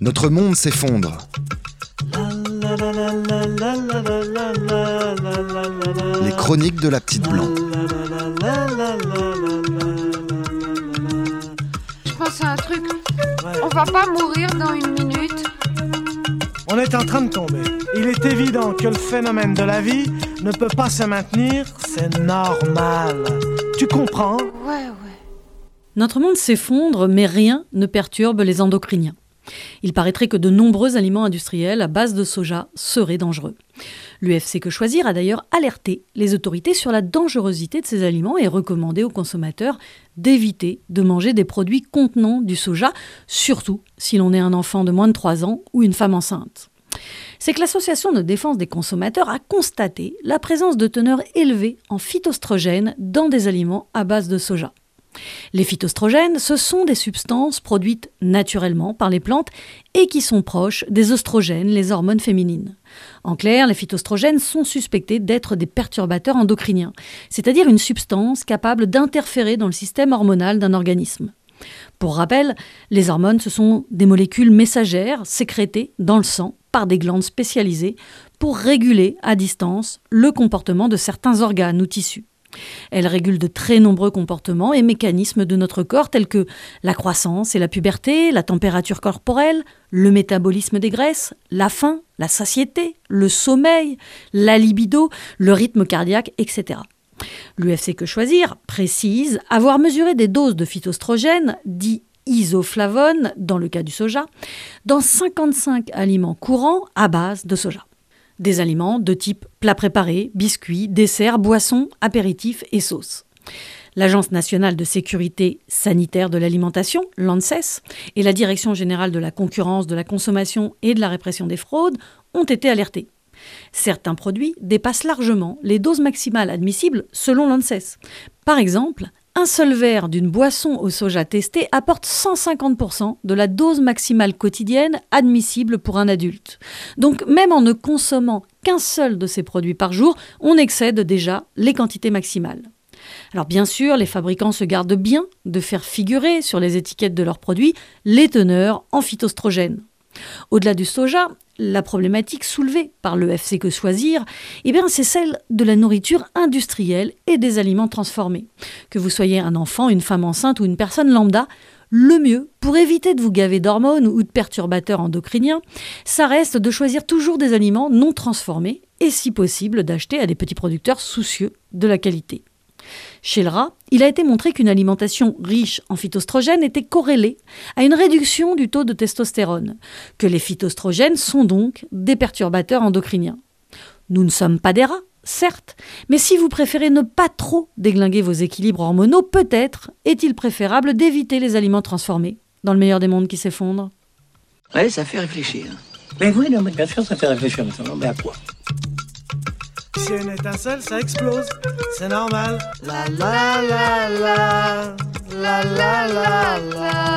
Notre monde s'effondre. Les chroniques de la petite blanc. Je pense à un truc. On va pas mourir dans une minute. On est en train de tomber. Il est évident que le phénomène de la vie ne peut pas se maintenir, c'est normal. Tu comprends? Ouais, ouais. Notre monde s'effondre, mais rien ne perturbe les endocriniens. Il paraîtrait que de nombreux aliments industriels à base de soja seraient dangereux. L'UFC Que Choisir a d'ailleurs alerté les autorités sur la dangerosité de ces aliments et recommandé aux consommateurs d'éviter de manger des produits contenant du soja, surtout si l'on est un enfant de moins de 3 ans ou une femme enceinte. C'est que l'Association de défense des consommateurs a constaté la présence de teneurs élevées en phytostrogènes dans des aliments à base de soja. Les phytostrogènes, ce sont des substances produites naturellement par les plantes et qui sont proches des oestrogènes, les hormones féminines. En clair, les phytostrogènes sont suspectés d'être des perturbateurs endocriniens, c'est-à-dire une substance capable d'interférer dans le système hormonal d'un organisme. Pour rappel, les hormones, ce sont des molécules messagères sécrétées dans le sang par des glandes spécialisées pour réguler à distance le comportement de certains organes ou tissus. Elle régule de très nombreux comportements et mécanismes de notre corps tels que la croissance et la puberté, la température corporelle, le métabolisme des graisses, la faim, la satiété, le sommeil, la libido, le rythme cardiaque, etc. L'UFC Que Choisir précise avoir mesuré des doses de phytostrogènes, dits isoflavones dans le cas du soja, dans 55 aliments courants à base de soja des aliments de type plat préparé, biscuits, desserts, boissons, apéritifs et sauces. L'Agence nationale de sécurité sanitaire de l'alimentation, l'ANSES, et la Direction générale de la concurrence, de la consommation et de la répression des fraudes ont été alertés. Certains produits dépassent largement les doses maximales admissibles selon l'ANSES. Par exemple, un seul verre d'une boisson au soja testée apporte 150% de la dose maximale quotidienne admissible pour un adulte. Donc même en ne consommant qu'un seul de ces produits par jour, on excède déjà les quantités maximales. Alors bien sûr, les fabricants se gardent bien de faire figurer sur les étiquettes de leurs produits les teneurs en phytostrogènes. Au-delà du soja, la problématique soulevée par le FC Que Choisir, eh bien, c'est celle de la nourriture industrielle et des aliments transformés. Que vous soyez un enfant, une femme enceinte ou une personne lambda, le mieux, pour éviter de vous gaver d'hormones ou de perturbateurs endocriniens, ça reste de choisir toujours des aliments non transformés et si possible d'acheter à des petits producteurs soucieux de la qualité. Chez le rat, il a été montré qu'une alimentation riche en phytostrogènes était corrélée à une réduction du taux de testostérone, que les phytostrogènes sont donc des perturbateurs endocriniens. Nous ne sommes pas des rats, certes, mais si vous préférez ne pas trop déglinguer vos équilibres hormonaux, peut-être est-il préférable d'éviter les aliments transformés, dans le meilleur des mondes qui s'effondre. Oui, ça fait réfléchir. Mais oui, non, mais bien sûr, ça fait réfléchir, mais à quoi? Si une étincelle, ça explose. C'est normal. La la la la. La la la la.